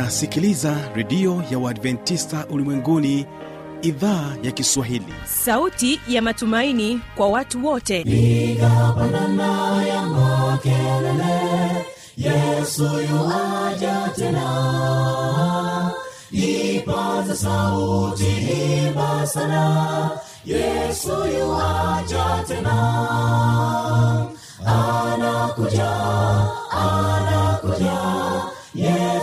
unasikiliza redio ya uadventista ulimwenguni idhaa ya kiswahili. Sauti ya matumaini kwa watu wote. Nigapandana ya makelele yesu yuaja tena. Ipaza sauti imba sana yesu yuaja tena. Anakuja anakuja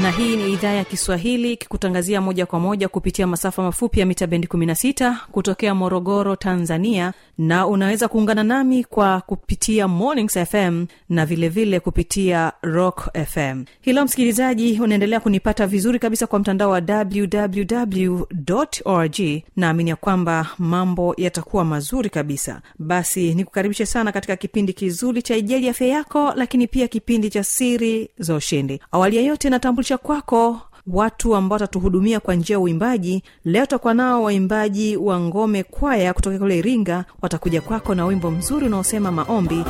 na hii ni idhaa ya kiswahili kikutangazia moja kwa moja kupitia masafa mafupi ya mita bendi 16 kutokea morogoro tanzania. Na unaweza kuungana nami kwa kupitia mornings fm na vilevile vile kupitia rock fm hilo msikilizaji unaendelea kunipata vizuri kabisa kwa mtandao wa www org. Naamini ya kwamba mambo yatakuwa mazuri kabisa. Basi nikukaribishe sana katika kipindi kizuri cha ijali afya yako lakini pia kipindi cha siri za ushindi. Awali ya yote natambulisha kwako watu ambao watatuhudumia kwa njia ya uimbaji leo takuwa nao waimbaji wa ngome kwaya kutoka kule iringa watakuja kwako na wimbo mzuri unaosema maombi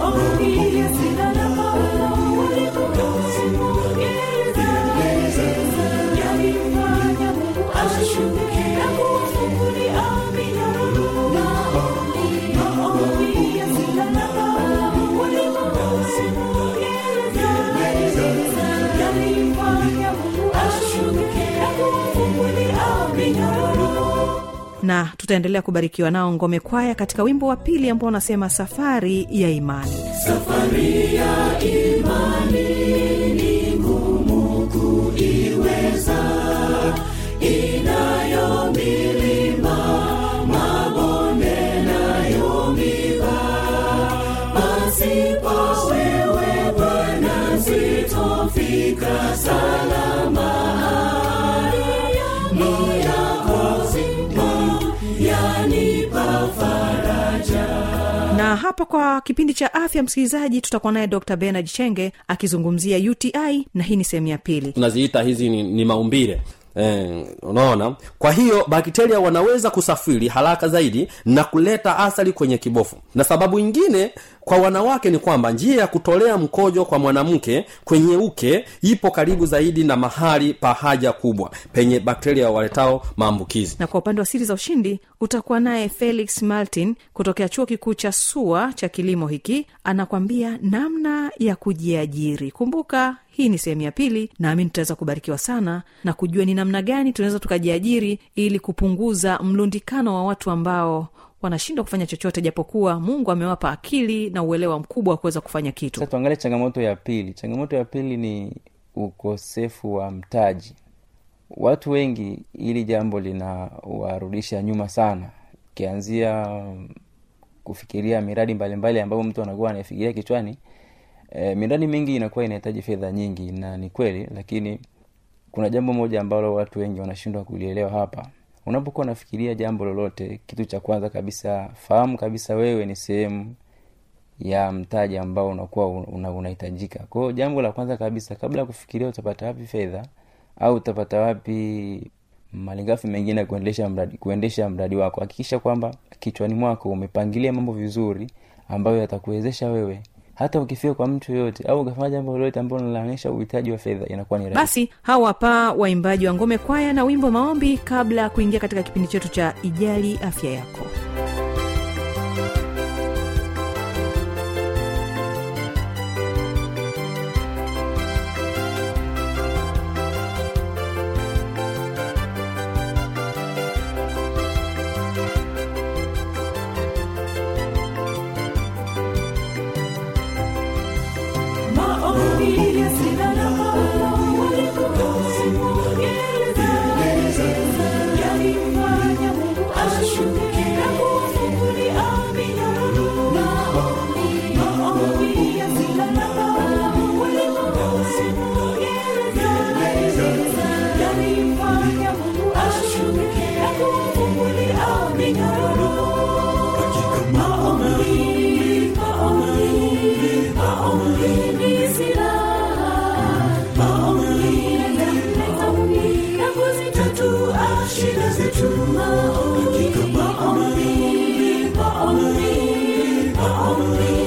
na tutaendelea kubarikiwa nao ngome kwaya katika wimbo wa pili ambao unasema safari ya imani. Safari ya imani hapa kwa kipindi cha afya msikilizaji tutakuwa naye dr benard chenge akizungumzia uti na hii ni sehemu ya pili. Tunaziita hizi ni, ni maumbile. Eh, unaona? Kwa hiyo bakteria wanaweza kusafiri haraka zaidi na kuleta athari kwenye kibofu. Na sababu ingine kwa wanawake ni kwamba njia ya kutolea mkojo kwa mwanamke kwenye uke ipo karibu zaidi na mahali pa haja kubwa penye bakteria waletao maambukizi. Na kwa upande wa siri za ushindi utakuwa naye felix martin kutokea chuo kikuu cha sua cha kilimo hiki anakwambia namna ya kujiajiri. Kumbuka hii ni sehemu ya pili naamini tutaweza kubarikiwa sana na kujua ni namna gani tunaweza tukajiajiri ili kupunguza mlundikano wa watu ambao wanashindwa kufanya chochote japokuwa mungu amewapa akili na uelewa mkubwa wa kuweza kufanya kitu. Tuangalie changamoto ya pili. Changamoto ya pili ni ukosefu wa mtaji. Watu wengi hili jambo linawarudisha nyuma sana ukianzia kufikiria miradi mbalimbali ambayo mtu anakuwa anaifikiria kichwani. E, miradi mingi inakuwa inahitaji fedha nyingi na ni kweli lakini kuna jambo moja ambalo watu wengi wanashindwa kulielewa hapa unapokuwa unafikiria jambo lolote kitu cha kwanza kabisa fahamu kabisa wewe ni sehemu ya mtaji ambao unakuwa una, unahitajika. Kwao jambo la kwanza kabisa kabla ya kufikiria utapata wapi fedha au utapata wapi malighafi mengine ya kuendesha mradi kuendesha mradi wako. Hakikisha kwamba kichwani mwako umepangilia mambo vizuri ambayo yatakuwezesha wewe hata ukifika kwa mtu yoyote au ukafanya jambo lolote ambalo linaonyesha uhitaji wa fedha inakuwa ni rahisi. Basi hawa hapa waimbaji wa ngome kwaya na wimbo maombi kabla ya kuingia katika kipindi chetu cha ijali afya yako maombi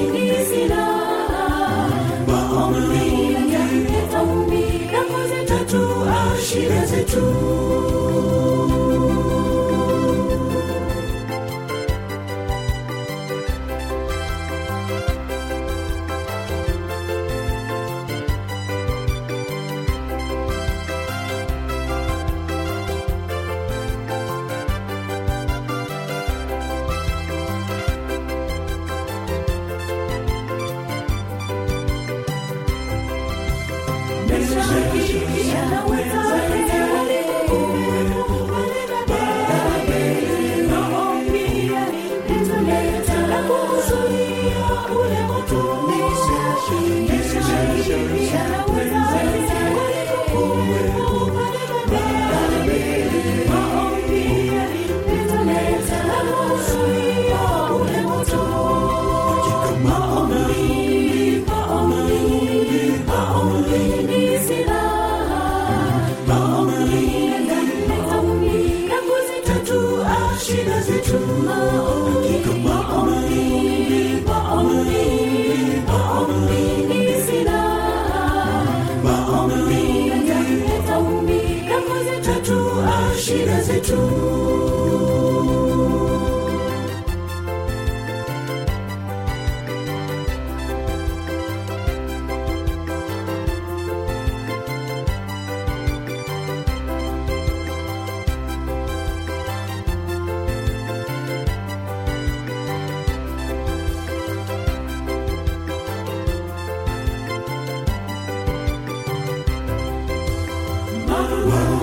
world.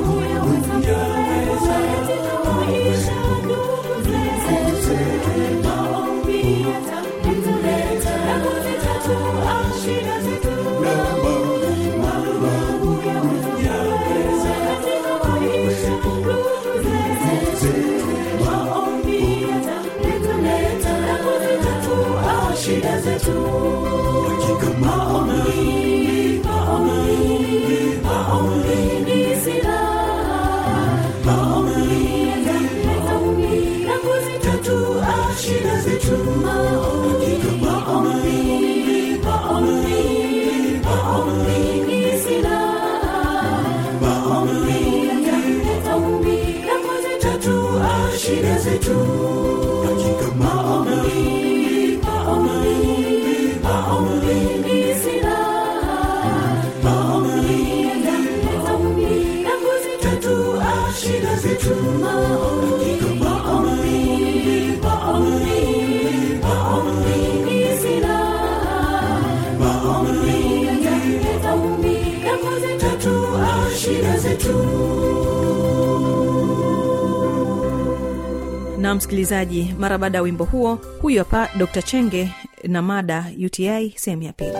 tomorrow. Na msikilizaji mara baada ya wimbo huo huyu hapa dr chenge na mada uti sehemu ya pili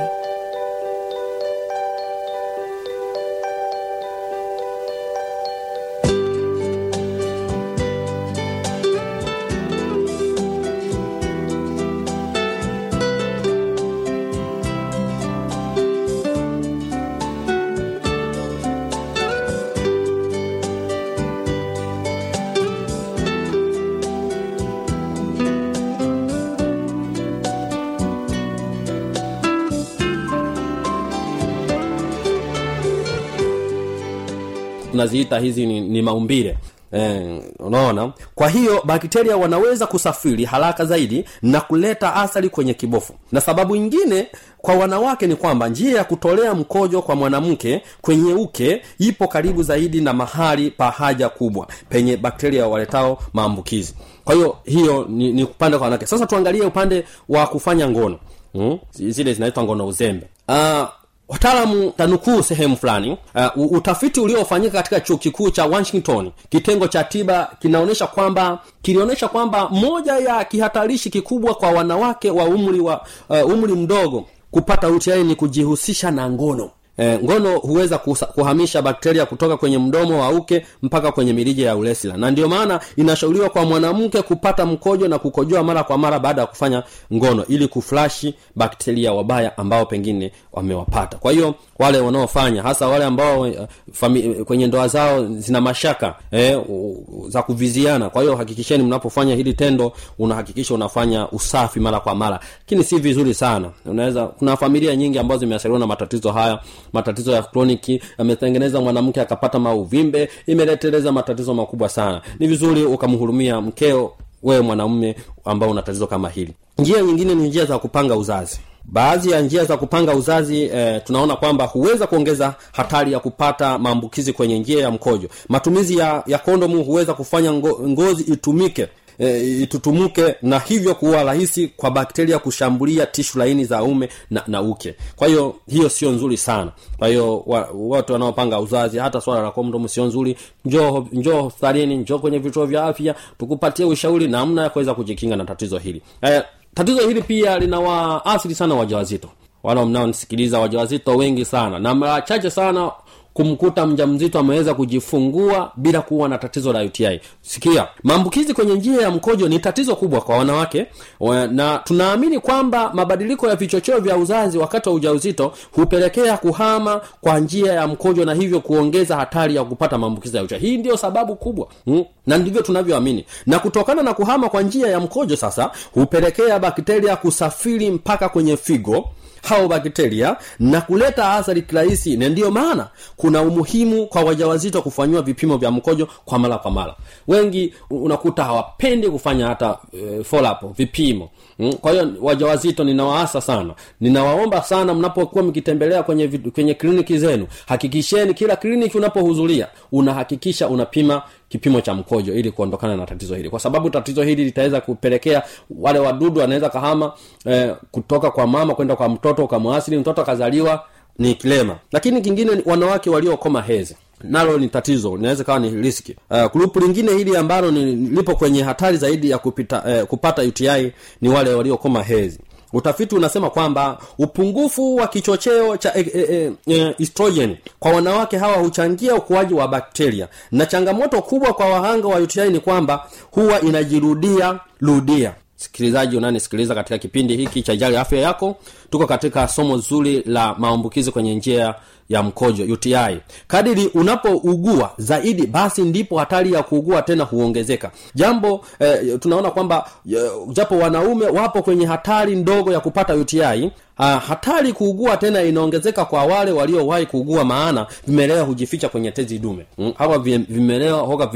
tunaziita hizi ni, ni maumbile. Eh, unaona? Kwa hiyo bakteria wanaweza kusafiri haraka zaidi na kuleta athari kwenye kibofu. Na sababu ingine kwa wanawake ni kwamba njia ya kutolea mkojo kwa mwanamke kwenye uke ipo karibu zaidi na mahali pa haja kubwa penye bakteria waletao maambukizi. Kwa hiyo hiyo ni, ni upande kwa wanawake. Sasa tuangalie upande wa kufanya ngono. Hmm? zile zinaitwa ngono uzembe. Uh, wataalamu tanukuu sehemu fulani uh, utafiti uliofanyika katika chuo kikuu cha washington kitengo cha tiba kinaonyesha kwamba kilionyesha kwamba moja ya kihatarishi kikubwa kwa wanawake wa umri wa uh, umri mdogo kupata uti ni kujihusisha na ngono E, ngono huweza kuhamisha bakteria kutoka kwenye mdomo wa uke mpaka kwenye mirija ya ulesila. Na ndio maana inashauriwa kwa mwanamke kupata mkojo na kukojoa mara kwa mara baada ya kufanya ngono ili kuflashi bakteria wabaya ambao pengine wamewapata. Kwa hiyo wale wanaofanya hasa wale ambao eh, fami, kwenye ndoa zao zina mashaka eh, za kuviziana. Kwa hiyo hakikisheni mnapofanya hili tendo unahakikisha unafanya usafi mara kwa mara. Lakini si vizuri sana. Unaweza kuna familia nyingi ambazo zimeasiriwa na matatizo haya matatizo ya kroniki ametengeneza mwanamke akapata mauvimbe imeleteleza matatizo makubwa sana. Ni vizuri ukamhurumia mkeo wewe mwanaume ambao una tatizo kama hili. Njia nyingine ni njia za kupanga uzazi. Baadhi ya njia za kupanga uzazi eh, tunaona kwamba huweza kuongeza hatari ya kupata maambukizi kwenye njia ya mkojo. Matumizi ya, ya kondomu huweza kufanya ngo, ngozi itumike e, itutumuke na hivyo kuwa rahisi kwa bakteria kushambulia tishu laini za ume na, na uke. Kwa hiyo hiyo sio nzuri sana. Kwa hiyo wa, watu wanaopanga uzazi hata swala la kondomu sio nzuri. Njoo njoo hospitalini njoo kwenye vituo vya afya tukupatie ushauri namna ya kuweza kujikinga na tatizo hili. E, tatizo hili pia linawaathiri sana wajawazito. Wala mnaonisikiliza wajawazito wengi sana na mara chache sana kumkuta mjamzito ameweza kujifungua bila kuwa na tatizo la uti sikia maambukizi kwenye njia ya mkojo ni tatizo kubwa kwa wanawake na tunaamini kwamba mabadiliko ya vichocheo vya uzazi wakati wa ujauzito hupelekea kuhama kwa njia ya mkojo na hivyo kuongeza hatari ya kupata maambukizi ya uti hii ndio sababu kubwa hmm? na ndivyo tunavyoamini. Na kutokana na kuhama kwa njia ya mkojo sasa hupelekea bakteria kusafiri mpaka kwenye figo hao bakteria na kuleta athari kirahisi. Na ndiyo maana kuna umuhimu kwa wajawazito kufanyiwa vipimo vya mkojo kwa mara kwa mara. Wengi unakuta hawapendi kufanya hata e, follow up vipimo. Mm? kwa hiyo wajawazito ninawaasa sana. Ninawaomba sana mnapokuwa mkitembelea kwenye kwenye kliniki zenu hakikisheni kila kliniki unapohudhuria unahakikisha unapima kipimo cha mkojo ili kuondokana na tatizo hili. Kwa sababu tatizo hili litaweza kupelekea wale wadudu wanaweza kahama eh, kutoka kwa mama kwenda kwa mtoto ukamwasili mtoto akazaliwa ni kilema. Lakini kingine wanawake waliokoma hezi nalo ni tatizo linaweza kawa ni riski uh, grupu lingine hili ambalo ni, lipo kwenye hatari zaidi ya kupita, uh, kupata uti ni wale waliokoma hezi utafiti unasema kwamba upungufu wa kichocheo cha e, e, e, estrogen kwa wanawake hawa huchangia ukuaji wa bakteria. Na changamoto kubwa kwa wahanga wa uti ni kwamba huwa inajirudia rudia sikilizaji unanisikiliza katika kipindi hiki cha jali afya yako. Tuko katika somo zuri la maambukizi kwenye njia ya mkojo uti kadiri unapougua zaidi basi ndipo hatari ya kuugua tena huongezeka. Jambo eh, tunaona kwamba eh, japo wanaume wapo kwenye hatari ndogo ya kupata uti Ah, hatari kuugua tena inaongezeka kwa wale waliowahi kuugua maana vimelea hujificha kwenye tezi dume. Mm? hawa vi- vimelea hoga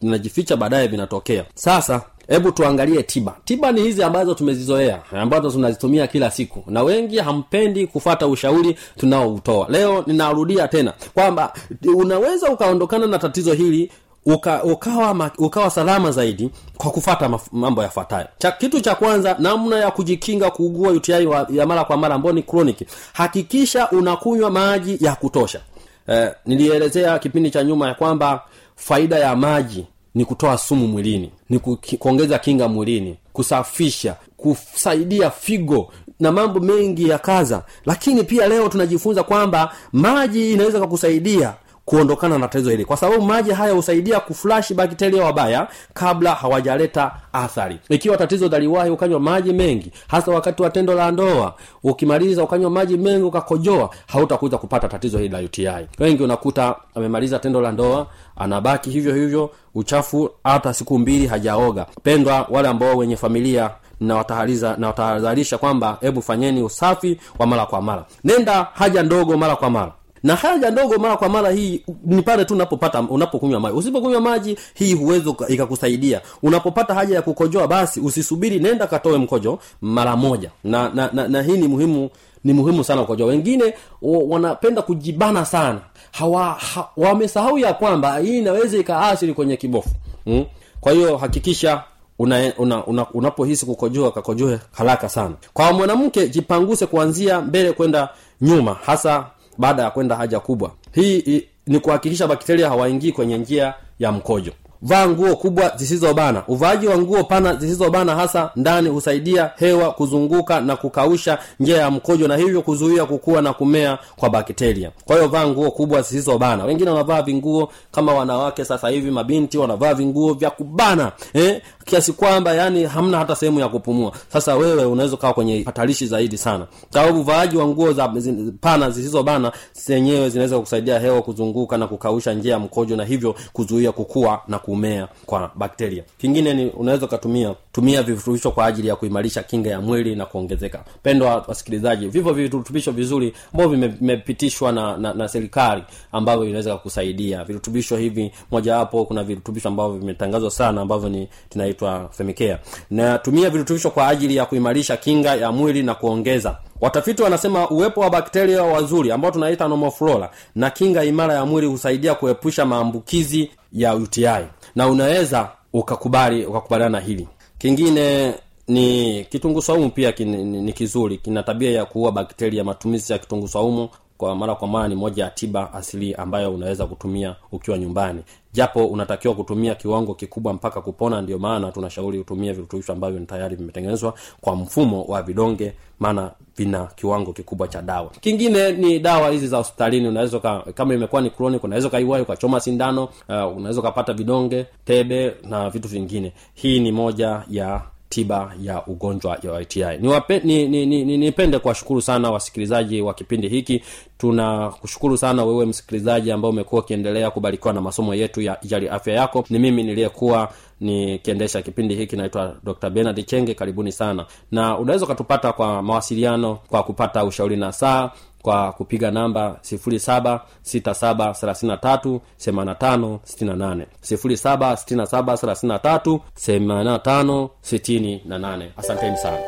vinajificha baadaye vinatokea. Sasa hebu tuangalie tiba. Tiba ni hizi ambazo tumezizoea ambazo tunazitumia kila siku. Na wengi hampendi kufata ushauri tunaoutoa. Leo ninarudia tena kwamba unaweza ukaondokana na tatizo hili uka, ukawa, ukawa salama zaidi kwa kufata mambo yafuatayo. Cha kitu cha kwanza namna ya kujikinga kuugua uti ya mara kwa mara ambao ni chronic. Hakikisha unakunywa maji ya kutosha. Eh, nilielezea kipindi cha nyuma ya kwamba faida ya maji ni kutoa sumu mwilini ni kuongeza kinga mwilini kusafisha kusaidia figo na mambo mengi ya kaza. Lakini pia leo tunajifunza kwamba maji inaweza kukusaidia kuondokana na tatizo hili. Kwa sababu maji haya husaidia kuflashi bakteria wabaya kabla hawajaleta athari. Ikiwa tatizo daliwahi ukanywa maji mengi hasa wakati wa tendo la ndoa ukimaliza ukanywa maji mengi ukakojoa hautakuweza kupata tatizo hili la uti wengi unakuta amemaliza tendo la ndoa anabaki hivyo hivyo uchafu hata siku mbili hajaoga. Pendwa wale ambao wenye familia nawatahadharisha kwamba hebu fanyeni usafi wa mara kwa mara. Nenda haja ndogo mara kwa mara na haja ndogo mara kwa mara hii ni pale tu unapopata unapokunywa maji. Usipokunywa maji hii huwezi ikakusaidia. Unapopata haja ya kukojoa basi usisubiri nenda katoe mkojo mara moja. Na na, na, na hii ni muhimu ni muhimu sana kukojoa. Wengine o, wanapenda kujibana sana. Hawa ha, wamesahau ya kwamba hii inaweza ikaathiri kwenye kibofu. Hmm? kwa hiyo hakikisha una, una, una, unapohisi kukojoa kakojoe haraka sana. Kwa mwanamke jipanguse kuanzia mbele kwenda nyuma hasa baada ya kwenda haja kubwa. Hii i, ni kuhakikisha bakteria hawaingii kwenye njia ya mkojo. Vaa nguo kubwa zisizobana. Uvaaji wa nguo pana zisizobana hasa ndani husaidia hewa kuzunguka na kukausha njia ya mkojo na hivyo kuzuia kukua na kumea kwa bakteria. Kwa hiyo vaa nguo kubwa zisizobana. Wengine wanavaa vinguo kama wanawake sasa hivi mabinti wanavaa vinguo vya kubana eh? Kiasi kwamba yani hamna hata sehemu ya kupumua. Sasa wewe unaweza ukawa kwenye hatarishi zaidi sana. Sababu uvaaji wa nguo za zi- pana zisizobana zenyewe zinaweza kusaidia hewa kuzunguka na kukausha njia ya mkojo na hivyo kuzuia kukua na kumea kwa bakteria. Kingine ni unaweza ukatumia tumia virutubisho kwa ajili ya kuimarisha kinga ya mwili na kuongezeka. Pendwa wasikilizaji vivyo virutubisho vizuri ambavyo vimepitishwa na, na, na serikali ambavyo vinaweza kusaidia virutubisho hivi mojawapo kuna virutubisho ambavyo vimetangazwa sana ambavyo ni tunaitwa femicare. Na tumia virutubisho kwa ajili ya kuimarisha kinga ya mwili na kuongeza. Watafiti wanasema uwepo wa bakteria wazuri ambao tunaita nomoflora na kinga imara ya mwili husaidia kuepusha maambukizi ya uti na unaweza ukakubali ukakubaliana na hili. Kingine ni kitunguu saumu pia kin, ni, ni kizuri. Kina tabia ya kuua bakteria matumizi ya kitunguu saumu kwa mara kwa mara ni moja ya tiba asili ambayo unaweza kutumia ukiwa nyumbani. Japo unatakiwa kutumia kiwango kikubwa mpaka kupona ndio maana tunashauri utumie virutubisho ambavyo tayari vimetengenezwa kwa mfumo wa vidonge maana vina kiwango kikubwa cha dawa. Kingine ni dawa hizi za hospitalini. Unaweza ka, kama imekuwa ni chronic unaweza ukaiwai ukachoma sindano uh, unaweza ukapata vidonge tebe na vitu vingine. Hii ni moja ya tiba ya ugonjwa ya UTI. Niwape, ni, ni, ni, kuwashukuru sana wasikilizaji wa kipindi hiki. Tunakushukuru sana wewe msikilizaji ambao umekuwa ukiendelea kubarikiwa na masomo yetu ya ijali afya yako. Ni mimi niliyekuwa nikiendesha kipindi hiki naitwa dr benard chenge. Karibuni sana. Na unaweza ukatupata kwa mawasiliano kwa kupata ushauri na saa kwa kupiga namba 767338568 767338568 asanteni sana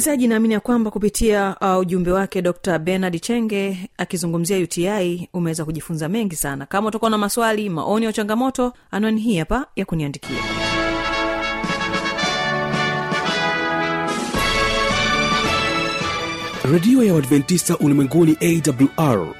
msikilizaji naamini ya kwamba kupitia uh, ujumbe wake dr benard chenge akizungumzia uti umeweza kujifunza mengi sana. Kama utakuwa na maswali maoni au changamoto anwani hii hapa ya kuniandikia. Redio ya uadventista ulimwenguni awr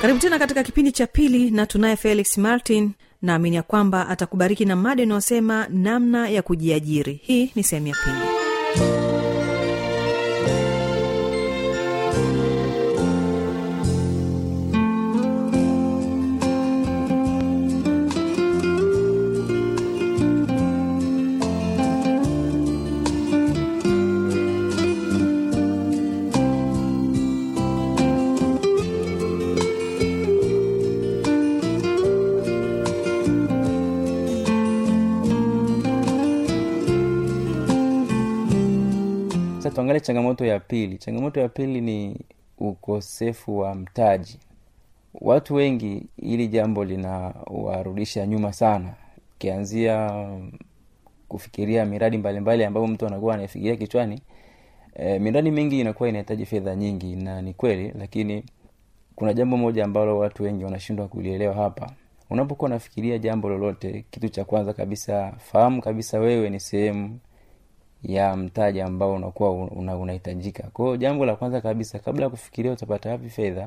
karibu tena katika kipindi cha pili na tunaye felix martin. Naamini ya kwamba atakubariki na mada inayosema namna ya kujiajiri. Hii ni sehemu ya pili tuangalie changamoto ya pili. Changamoto ya pili ni ukosefu wa mtaji. Watu wengi hili jambo linawarudisha nyuma sana. Ukianzia kufikiria miradi mbalimbali ambayo mtu anakuwa anaifikiria kichwani e, miradi mingi inakuwa inahitaji fedha nyingi na ni kweli lakini kuna jambo moja ambalo watu wengi wanashindwa kulielewa hapa. Unapokuwa unafikiria jambo lolote kitu cha kwanza kabisa fahamu kabisa wewe ni sehemu ya mtaji ambao unakuwa una, unahitajika. Kwa hiyo jambo la kwanza kabisa kabla ya kufikiria utapata wapi fedha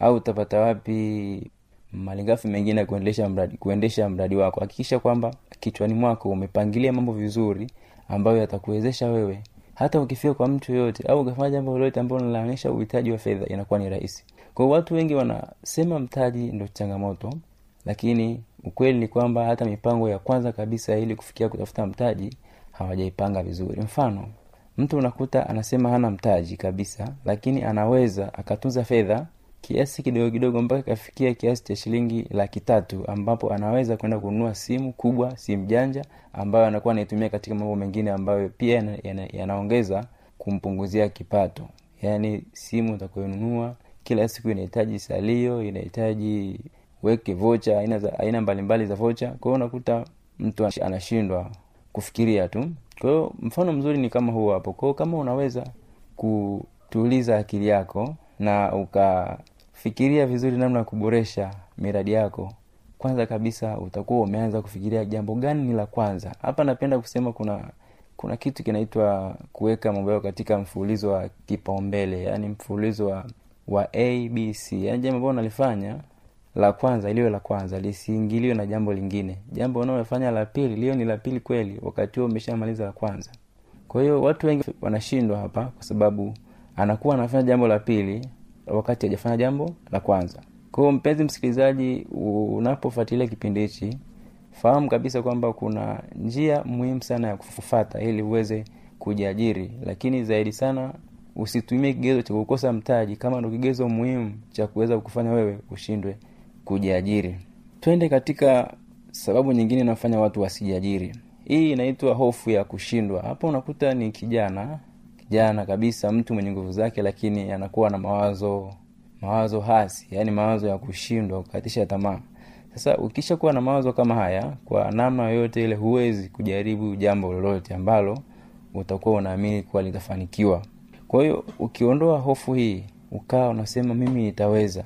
au utapata wapi malighafi mengine ya kuendesha mradi kuendesha mradi wako. Hakikisha kwamba kichwani mwako umepangilia mambo vizuri ambayo yatakuwezesha wewe. Hata ukifika kwa mtu yoyote au ukafanya jambo lolote ambalo linaonyesha uhitaji wa fedha inakuwa ni rahisi. Kwao watu wengi wanasema mtaji ndo changamoto lakini ukweli ni kwamba hata mipango ya kwanza kabisa ili kufikia kutafuta mtaji hawajaipanga vizuri. Mfano mtu unakuta anasema hana mtaji kabisa lakini anaweza akatunza fedha kiasi kidogo kidogo mpaka ikafikia kiasi cha shilingi laki tatu ambapo anaweza kwenda kununua simu kubwa simu janja ambayo anakuwa anaitumia katika mambo mengine ambayo pia yana- yana- yanaongeza kumpunguzia kipato. Yaani simu utakuinunua kila siku inahitaji salio inahitaji weke vocha aina mbalimbali za vocha kwa hiyo unakuta mtu anashindwa kufikiria tu. Kwa mfano mzuri ni kama huo hapo. Kwao kama unaweza kutuliza akili yako na ukafikiria vizuri namna ya kuboresha miradi yako kwanza kabisa utakuwa umeanza kufikiria jambo gani ni la kwanza. Hapa napenda kusema kuna kuna kitu kinaitwa kuweka mambo yako katika mfululizo wa kipaumbele yaani mfululizo wa wa abc yani jambo ambalo unalifanya la kwanza iliwe la kwanza lisiingiliwe na jambo lingine. Jambo unaolifanya la pili liyo ni la pili kweli wakati huo umeshamaliza la kwanza. Kwa hiyo watu wengi wanashindwa hapa kwa sababu anakuwa anafanya jambo la pili wakati hajafanya jambo la kwanza. Kwa mpenzi msikilizaji unapofuatilia kipindi hichi fahamu kabisa kwamba kuna njia muhimu sana ya kufata ili uweze kujiajiri. Lakini zaidi sana usitumie kigezo cha kukosa mtaji kama ndo kigezo muhimu cha kuweza kufanya wewe ushindwe kujiajiri. Twende katika sababu nyingine inayofanya watu wasijiajiri. Hii inaitwa hofu ya kushindwa. Hapa unakuta ni kijana kijana kabisa mtu mwenye nguvu zake lakini anakuwa na mawazo mawazo hasi yaani mawazo ya kushindwa kukatisha tamaa. Sasa ukisha kuwa na mawazo kama haya kwa namna yoyote ile huwezi kujaribu jambo lolote ambalo utakuwa unaamini kuwa litafanikiwa. Kwa hiyo ukiondoa hofu hii ukawa unasema mimi nitaweza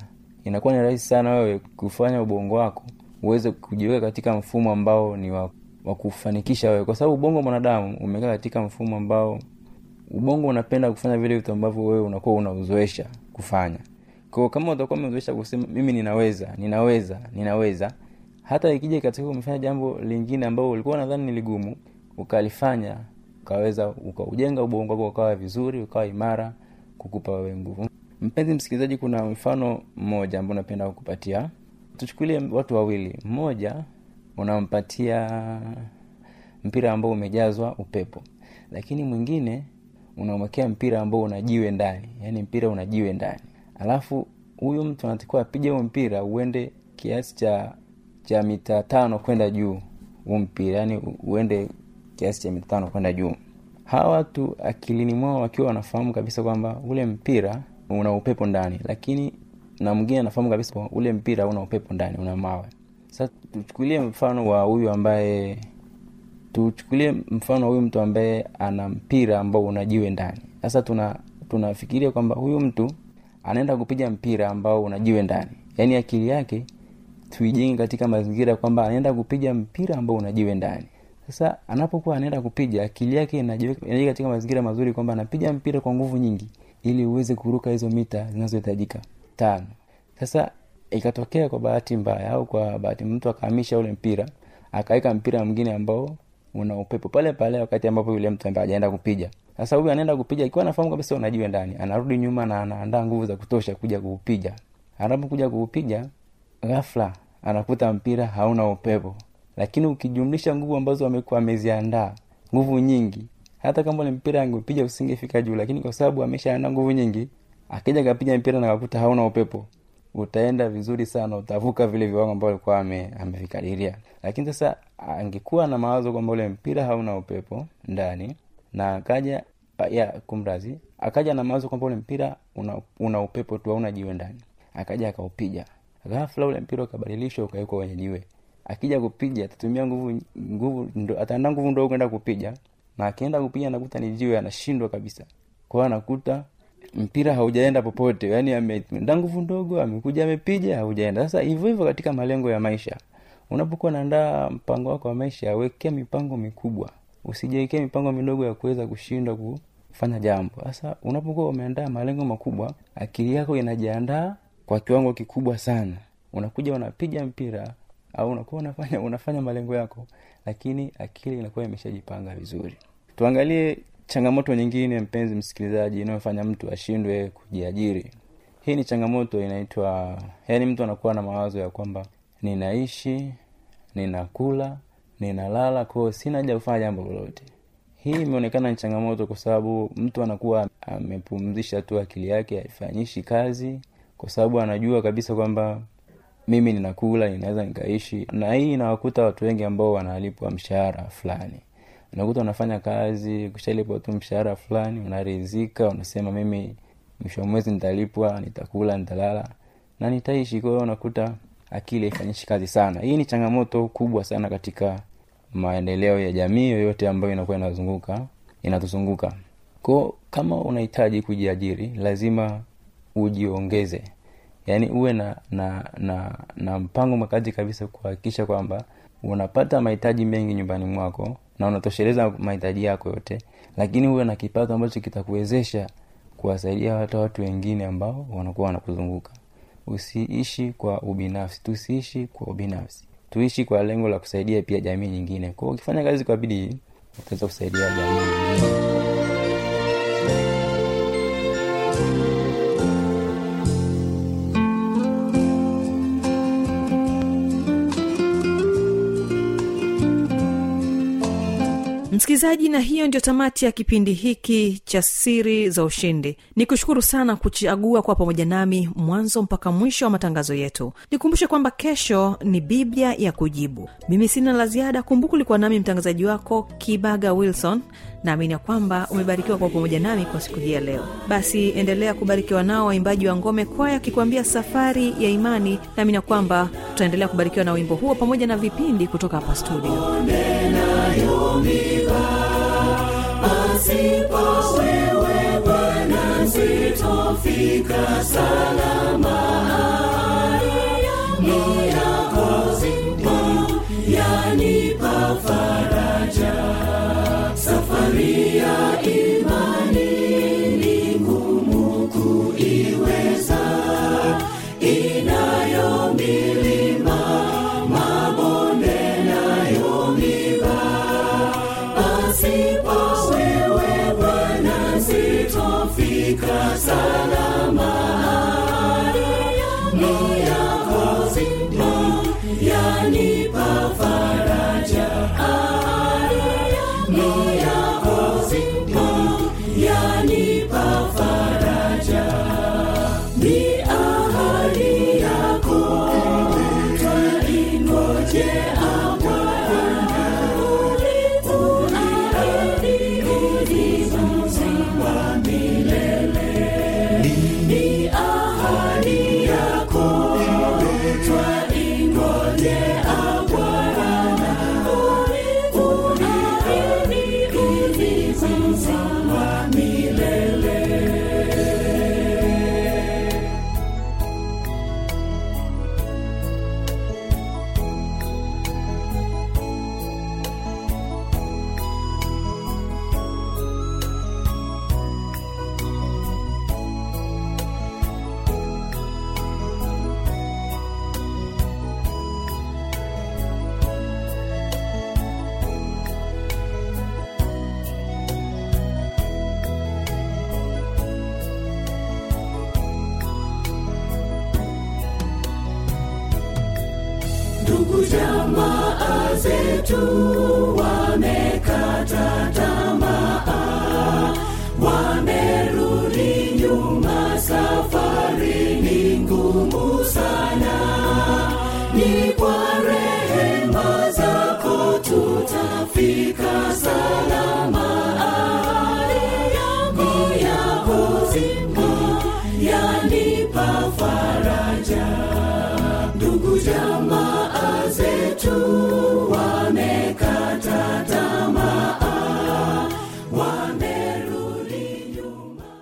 inakuwa ni rahisi sana wewe kufanya ubongo wako uweze kujiweka katika mfumo ambao ni wa, kufanikisha wewe. Kwa sababu ubongo mwanadamu umekaa katika mfumo ambao ubongo unapenda kufanya vile vitu ambavyo wewe unakuwa unauzoesha kufanya. Kwa kama utakuwa umezoesha kusema mimi ninaweza ninaweza ninaweza hata ikija katika umefanya jambo lingine ambao ulikuwa nadhani ni ligumu ukalifanya ukaweza ukaujenga ubongo wako ukawa vizuri ukawa imara kukupa wewe nguvu mpenzi msikilizaji kuna mfano mmoja ambao napenda kukupatia. Tuchukulie watu wawili. Mmoja unampatia mpira ambao umejazwa upepo. Lakini mwingine unamwekea mpira ambao unajiwe ndani. Yaani mpira unajiwe ndani. Alafu huyu mtu anatakiwa apige huo mpira uende kiasi cha cha mita tano kwenda juu huu mpira. Yaani uende kiasi cha mita tano kwenda juu. Hawa watu akilini mwao wakiwa wanafahamu kabisa kwamba ule mpira una upepo ndani. Lakini na mwingine anafahamu kabisa ule mpira una upepo ndani una mawe. Sasa tuchukulie mfano wa huyu ambaye tuchukulie mfano wa huyu mtu ambaye ana mpira ambao unajiwe ndani. Sasa tuna tunafikiria kwamba huyu mtu anaenda kupiga mpira ambao unajiwe ndani. Yaani akili yake tuijenge katika mazingira kwamba anaenda kupiga mpira ambao unajiwe ndani. Sasa anapokuwa anaenda kupiga akili yake inajiweka katika mazingira mazuri kwamba anapiga mpira kwa nguvu nyingi ili uweze kuruka hizo mita zinazohitajika. Tano. Sasa ikatokea kwa bahati mbaya au kwa bahati mtu akahamisha ule mpira akaweka mpira mwingine ambao una upepo. Pale pale wakati ambapo yule mtu ambaye ajaenda kupiga. Sasa huyu anaenda kupiga ikiwa anafahamu kabisa unajiwe ndani anarudi nyuma na anaandaa nguvu za kutosha kuja kuupiga. Anapokuja kuupiga ghafla anakuta mpira hauna upepo. Lakini ukijumlisha nguvu ambazo amekuwa ameziandaa nguvu nyingi hata kama ule mpira angeupiga usingefika juu lakini kwa sababu ameshaandaa nguvu nyingi akija kapiga mpira na hauna upepo utaenda vizuri sana utavuka vile viwango ambavyo alikuwa ame, amevikadiria. Lakini sasa angekuwa na mawazo kwamba ule mpira hauna upepo ndani na akaja ya kumrazi akaja na mawazo kwamba ule mpira una, una upepo tu hauna jiwe ndani. Akaja akaupiga. Ghafla ule mpira ukabadilishwa ukawekwa kwenye jiwe. Akija kupiga atatumia nguvu nguvu ndo, ataenda nguvu ndogo kwenda kupiga na akienda kupiga anakuta ni jiwe anashindwa kabisa. Kwao anakuta mpira haujaenda popote. Yani ameenda nguvu ndogo amekuja amepiga haujaenda. Sasa hivyo hivyo katika malengo ya maisha. Unapokuwa naandaa mpango wako wa maisha wekea mipango mikubwa. Usijiwekee mipango midogo ya kuweza kushindwa kufanya jambo. Sasa unapokuwa umeandaa malengo makubwa akili yako inajiandaa kwa kiwango kikubwa sana. Unakuja unapiga mpira au unakuwa unafanya unafanya malengo yako lakini akili inakuwa imeshajipanga vizuri tuangalie changamoto nyingine mpenzi msikilizaji inayofanya mtu ashindwe kujiajiri. Hii ni changamoto inaitwa yaani mtu anakuwa na mawazo ya kwamba ninaishi ninakula ninalala kwao sina haja kufanya jambo lolote. Hii imeonekana ni changamoto kwa sababu mtu anakuwa amepumzisha tu akili yake haifanyishi kazi kwa sababu anajua kabisa kwamba mimi ninakula ninaweza nikaishi. Na hii inawakuta watu wengi ambao wanalipwa mshahara fulani unakuta unafanya kazi kushalipwa tu mshahara fulani unarizika unasema mimi mwisho mwezi nitalipwa nitakula nitalala na nitaishi. Kwa hiyo unakuta akili haifanyishi kazi sana. Hii ni changamoto kubwa sana katika maendeleo ya jamii yoyote ambayo inakuwa inazunguka inatuzunguka. Ko kama unahitaji kujiajiri lazima ujiongeze. Yaani uwe na na na, na mpango makazi kabisa kuhakikisha kwamba unapata mahitaji mengi nyumbani mwako na unatosheleza mahitaji yako yote lakini huwe na kipato ambacho kitakuwezesha kuwasaidia hata watu wengine ambao wanakuwa wanakuzunguka. Usiishi kwa ubinafsi tusiishi kwa ubinafsi. Tuishi kwa lengo la kusaidia pia jamii nyingine. Kwao ukifanya kazi kwa bidii utaweza kusaidia jamii nyingine msikilizaji na hiyo ndio tamati ya kipindi hiki cha siri za ushindi. Ni kushukuru sana kuchagua kwa pamoja nami mwanzo mpaka mwisho wa matangazo yetu. Nikumbushe kwamba kesho ni biblia ya kujibu. Mimi sina la ziada. Kumbuku ulikuwa nami mtangazaji wako kibaga wilson. Naamini ya kwamba umebarikiwa kwa pamoja nami kwa siku hii ya leo. Basi endelea kubarikiwa nao waimbaji wa ngome kwaya akikuambia safari ya imani. Naamini ya kwamba tutaendelea kubarikiwa na wimbo huo pamoja na vipindi kutoka hapa studio pasipo wewe Bwana sitofika salama. Ni yako yanipa faraja. Safari ya yako zetu